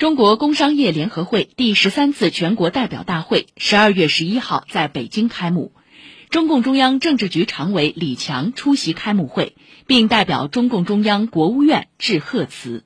中国工商业联合会第十三次全国代表大会十二月十一号在北京开幕中共中央政治局常委李强出席开幕会并代表中共中央国务院致贺词。